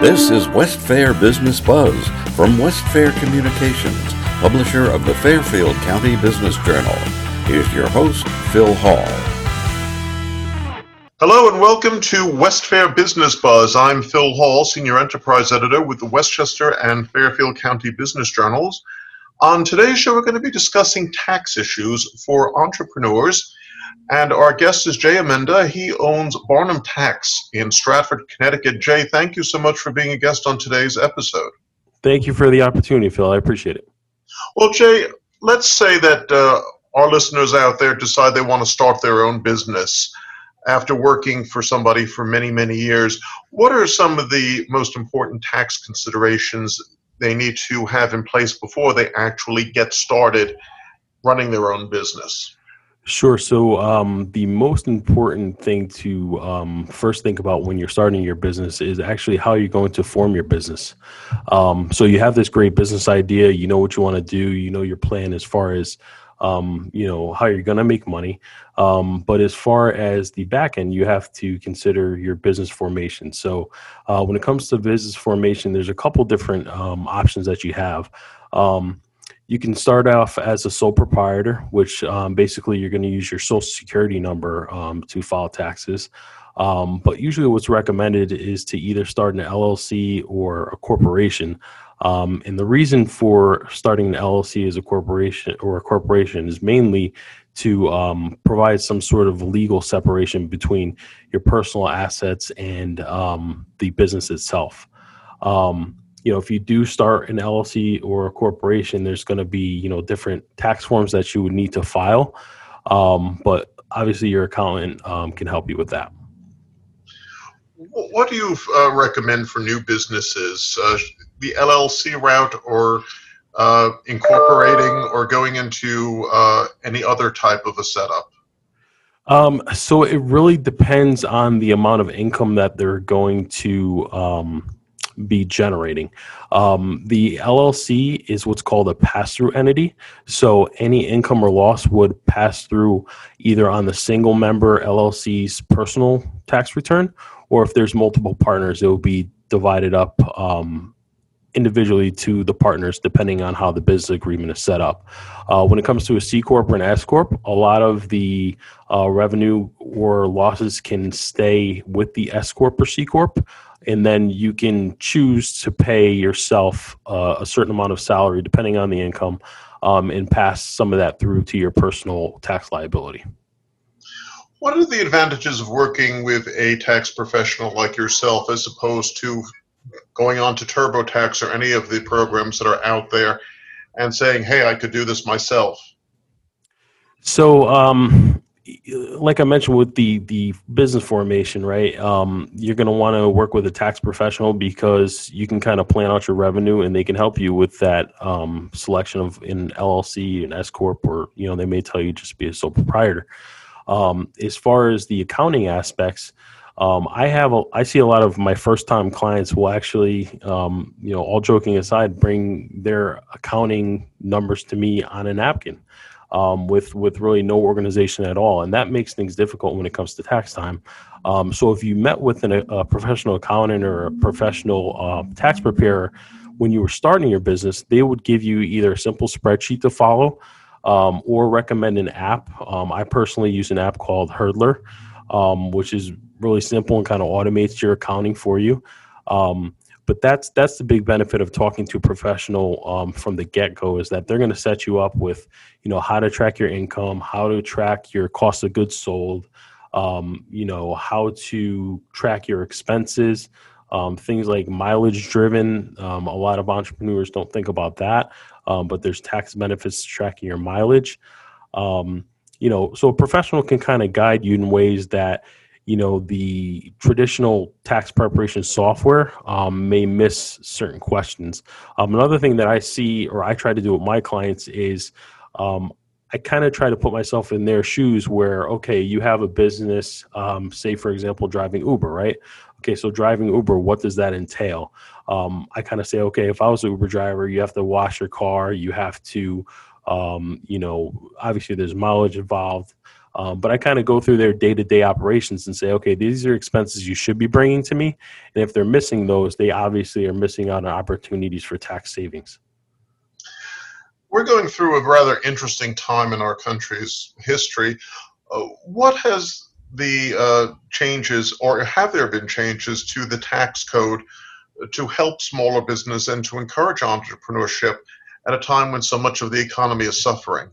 This is West Fair Business Buzz from West Fair Communications, publisher of the Fairfield County Business Journal. Here's your host, Phil Hall. Hello and welcome to West Fair Business Buzz. I'm Phil Hall, Senior Enterprise Editor with the Westchester and Fairfield County Business Journals. On today's show, we're going to be discussing tax issues for entrepreneurs and our guest is Jay Amenda. He owns Barnum Tax in Stratford, Connecticut. Jay, thank you so much for being a guest on today's episode. Thank you for the opportunity, Phil. I appreciate it. Well, Jay, let's say that uh, our listeners out there decide they want to start their own business after working for somebody for many, many years. What are some of the most important tax considerations they need to have in place before they actually get started running their own business? Sure. So, um, the most important thing to um, first think about when you're starting your business is actually how you're going to form your business. Um, so, you have this great business idea, you know what you want to do, you know your plan as far as um, you know how you're going to make money. Um, but as far as the back end, you have to consider your business formation. So, uh, when it comes to business formation, there's a couple different um, options that you have. Um, you can start off as a sole proprietor, which um, basically you're going to use your social security number um, to file taxes. Um, but usually, what's recommended is to either start an LLC or a corporation. Um, and the reason for starting an LLC as a corporation or a corporation is mainly to um, provide some sort of legal separation between your personal assets and um, the business itself. Um, you know, if you do start an LLC or a corporation, there's going to be, you know, different tax forms that you would need to file. Um, but obviously, your accountant um, can help you with that. What do you uh, recommend for new businesses? Uh, the LLC route or uh, incorporating or going into uh, any other type of a setup? Um, so it really depends on the amount of income that they're going to um, be generating. Um, the LLC is what's called a pass through entity. So any income or loss would pass through either on the single member LLC's personal tax return, or if there's multiple partners, it will be divided up um, individually to the partners depending on how the business agreement is set up. Uh, when it comes to a C corp or an S corp, a lot of the uh, revenue or losses can stay with the S corp or C corp and then you can choose to pay yourself uh, a certain amount of salary depending on the income um, and pass some of that through to your personal tax liability. What are the advantages of working with a tax professional like yourself as opposed to going on to TurboTax or any of the programs that are out there and saying, hey, I could do this myself? So, um, like I mentioned with the the business formation, right? Um, you're going to want to work with a tax professional because you can kind of plan out your revenue, and they can help you with that um, selection of an LLC, an S corp, or you know they may tell you just be a sole proprietor. Um, as far as the accounting aspects, um, I have a, I see a lot of my first time clients will actually, um, you know, all joking aside, bring their accounting numbers to me on a napkin um, with with really no organization at all, and that makes things difficult when it comes to tax time. Um, so if you met with an, a professional accountant or a professional uh, tax preparer when you were starting your business, they would give you either a simple spreadsheet to follow um, or recommend an app. Um, I personally use an app called Hurdlr, um, which is really simple and kind of automates your accounting for you. Um, but that's that's the big benefit of talking to a professional um, from the get go is that they're going to set you up with you know how to track your income, how to track your cost of goods sold, um, you know how to track your expenses, um, things like mileage driven. Um, a lot of entrepreneurs don't think about that, um, but there's tax benefits to tracking your mileage. Um, you know, so a professional can kind of guide you in ways that you know the traditional tax preparation software um, may miss certain questions. Um, another thing that i see or i try to do with my clients is um, i kind of try to put myself in their shoes where okay you have a business um, say for example driving uber right? Okay so driving uber what does that entail? Um, i kind of say okay if i was an uber driver you have to wash your car you have to um, you know obviously there's mileage involved Um, but I kind of go through their day to day operations and say, okay, these are expenses you should be bringing to me. And if they're missing those, they obviously are missing out on opportunities for tax savings. We're going through a rather interesting time in our country's history. Uh, what has the uh, changes, or have there been changes to the tax code to help smaller business and to encourage entrepreneurship at a time when so much of the economy is suffering?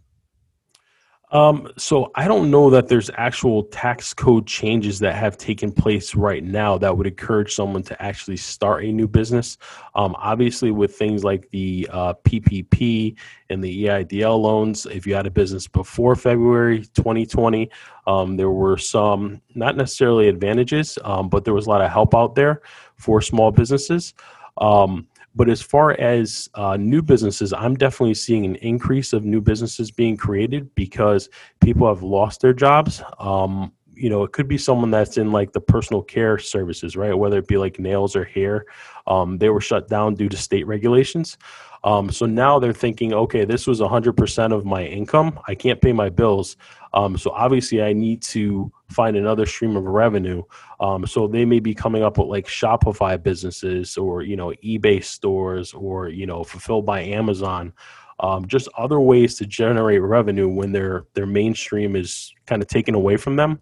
Um, so I don't know that there's actual tax code changes that have taken place right now that would encourage someone to actually start a new business. Um, obviously, with things like the uh, PPP and the EIDL loans, if you had a business before February 2020, um, there were some not necessarily advantages, um, but there was a lot of help out there for small businesses. Um, but as far as uh, new businesses, I'm definitely seeing an increase of new businesses being created because people have lost their jobs. Um, you know, it could be someone that's in like the personal care services, right? Whether it be like nails or hair. Um, they were shut down due to state regulations. Um, so now they're thinking, okay, this was 100% of my income. I can't pay my bills. Um, so obviously, I need to find another stream of revenue. Um, so they may be coming up with like Shopify businesses or you know eBay stores or you know fulfilled by Amazon. Um, just other ways to generate revenue when their their mainstream is kind of taken away from them.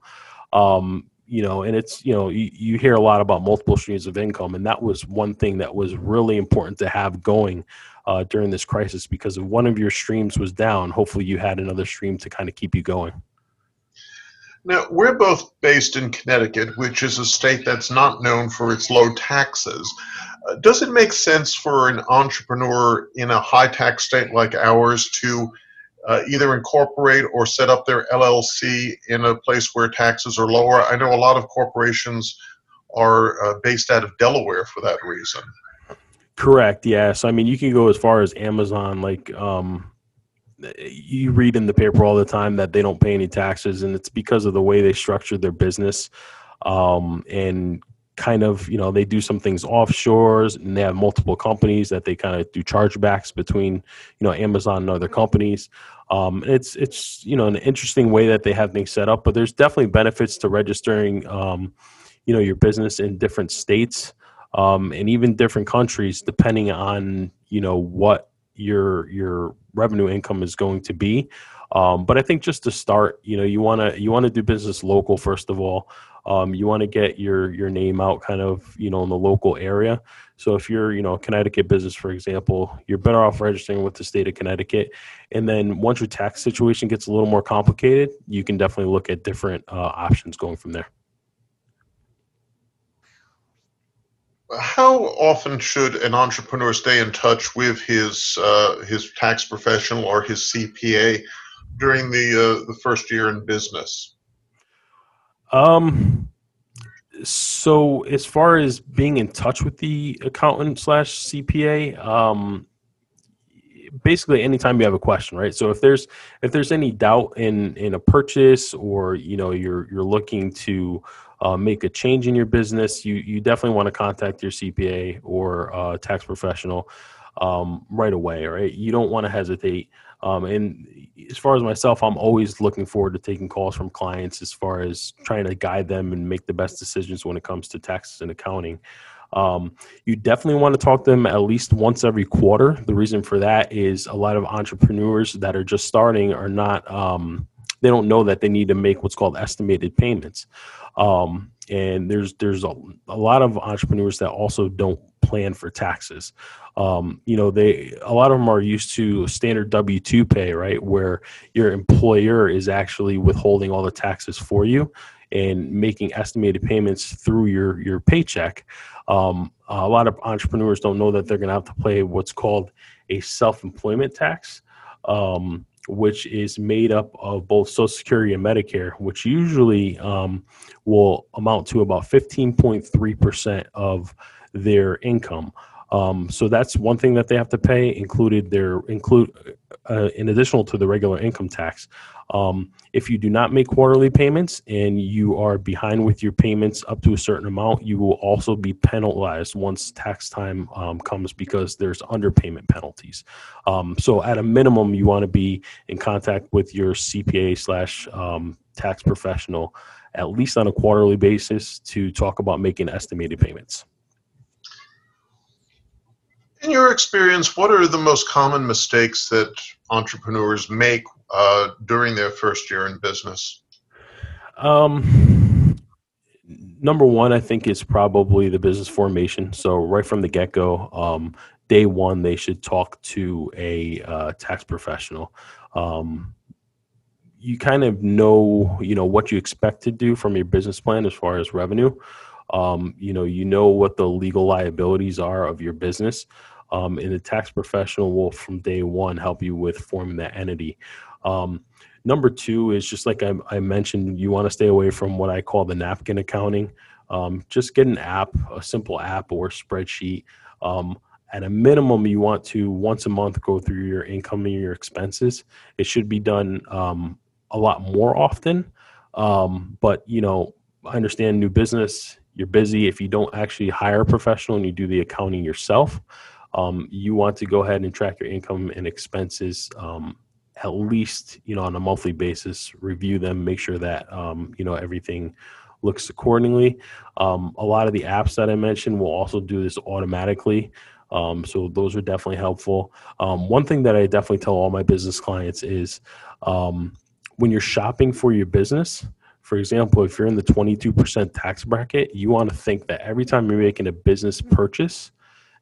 Um, you know, and it's you know you, you hear a lot about multiple streams of income, and that was one thing that was really important to have going uh, during this crisis because if one of your streams was down, hopefully you had another stream to kind of keep you going. Now, we're both based in Connecticut, which is a state that's not known for its low taxes. Uh, does it make sense for an entrepreneur in a high tax state like ours to uh, either incorporate or set up their LLC in a place where taxes are lower? I know a lot of corporations are uh, based out of Delaware for that reason. Correct. Yes. I mean, you can go as far as Amazon. Like, um, you read in the paper all the time that they don't pay any taxes, and it's because of the way they structure their business. Um, and kind of, you know, they do some things offshores, and they have multiple companies that they kind of do chargebacks between, you know, Amazon and other companies. Um, it's it's you know an interesting way that they have things set up, but there's definitely benefits to registering, um, you know, your business in different states um, and even different countries, depending on you know what your your revenue income is going to be. Um, but I think just to start, you know, you want to you want to do business local first of all. Um, you want to get your your name out, kind of, you know, in the local area. So if you're, you know, a Connecticut business, for example, you're better off registering with the state of Connecticut. And then once your tax situation gets a little more complicated, you can definitely look at different uh, options going from there. How often should an entrepreneur stay in touch with his uh, his tax professional or his CPA during the uh, the first year in business? Um. So as far as being in touch with the accountant slash CPA, um, basically anytime you have a question, right? So if there's if there's any doubt in in a purchase or you know you're you're looking to uh, make a change in your business, you you definitely want to contact your CPA or uh, tax professional um, right away. Right, you don't want to hesitate. Um, and as far as myself, I'm always looking forward to taking calls from clients as far as trying to guide them and make the best decisions when it comes to taxes and accounting. Um, you definitely want to talk to them at least once every quarter. The reason for that is a lot of entrepreneurs that are just starting are not, um, they don't know that they need to make what's called estimated payments. Um, and there's there's a, a, lot of entrepreneurs that also don't plan for taxes. Um, you know, they a lot of them are used to standard W two pay, right, where your employer is actually withholding all the taxes for you and making estimated payments through your your paycheck. Um, a lot of entrepreneurs don't know that they're going to have to pay what's called a self employment tax. Um, which is made up of both Social Security and Medicare, which usually um, will amount to about 15.3% of their income. Um, so that's one thing that they have to pay, included their include uh, in additional to the regular income tax. Um, if you do not make quarterly payments and you are behind with your payments up to a certain amount, you will also be penalized once tax time um, comes because there's underpayment penalties. Um, so at a minimum, you want to be in contact with your CPA slash um, tax professional at least on a quarterly basis to talk about making estimated payments. In your experience, what are the most common mistakes that entrepreneurs make uh, during their first year in business? Um, number one, I think is probably the business formation. So right from the get go, um, day one, they should talk to a uh, tax professional. Um, you kind of know, you know, what you expect to do from your business plan as far as revenue. Um, you know, you know what the legal liabilities are of your business um, and the tax professional will from day one help you with forming that entity. Um, number two is just like I, I, mentioned, you want to stay away from what I call the napkin accounting. Um, just get an app, a simple app or spreadsheet. Um, at a minimum, you want to once a month go through your income and your expenses. It should be done um, a lot more often. Um, but you know, I understand new business. You're busy. If you don't actually hire a professional and you do the accounting yourself, um, you want to go ahead and track your income and expenses um, at least you know on a monthly basis review them make sure that um, you know everything looks accordingly. Um, a lot of the apps that i mentioned will also do this automatically um, so those are definitely helpful. Um, one thing that i definitely tell all my business clients is when you're shopping for your business for example, if you're in the 22% tax bracket, you want to think that every time you're making a business purchase,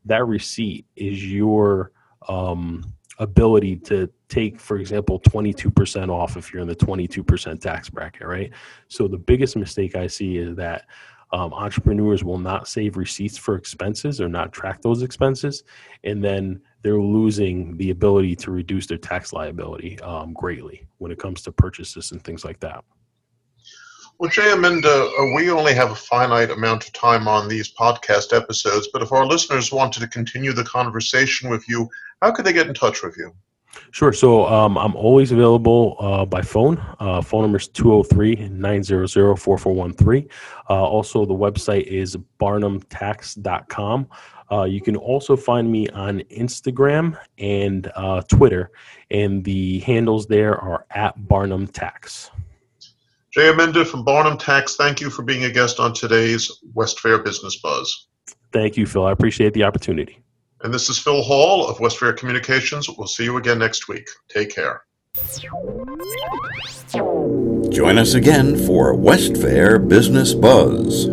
that receipt is your um, ability to take, for example, 22% off if you're in the 22% tax bracket, right? So the biggest mistake I see is that um, entrepreneurs will not save receipts for expenses or not track those expenses, and then they're losing the ability to reduce their tax liability um, greatly when it comes to purchases and things like that. Well, Jay Amenda, uh, we only have a finite amount of time on these podcast episodes, but if our listeners wanted to continue the conversation with you, how could they get in touch with you? Sure. So um, I'm always available uh, by phone. Uh, phone number is 203 900 4413. Uh, also, the website is barnumtax.com. Uh, you can also find me on Instagram and uh, Twitter, and the handles there are at Barnum Tax. Jay Amenda from Barnum Tax, thank you for being a guest on today's West Fair Business Buzz. Thank you, Phil. I appreciate the opportunity. And this is Phil Hall of West Fair Communications. We'll see you again next week. Take care. Join us again for West Fair Business Buzz.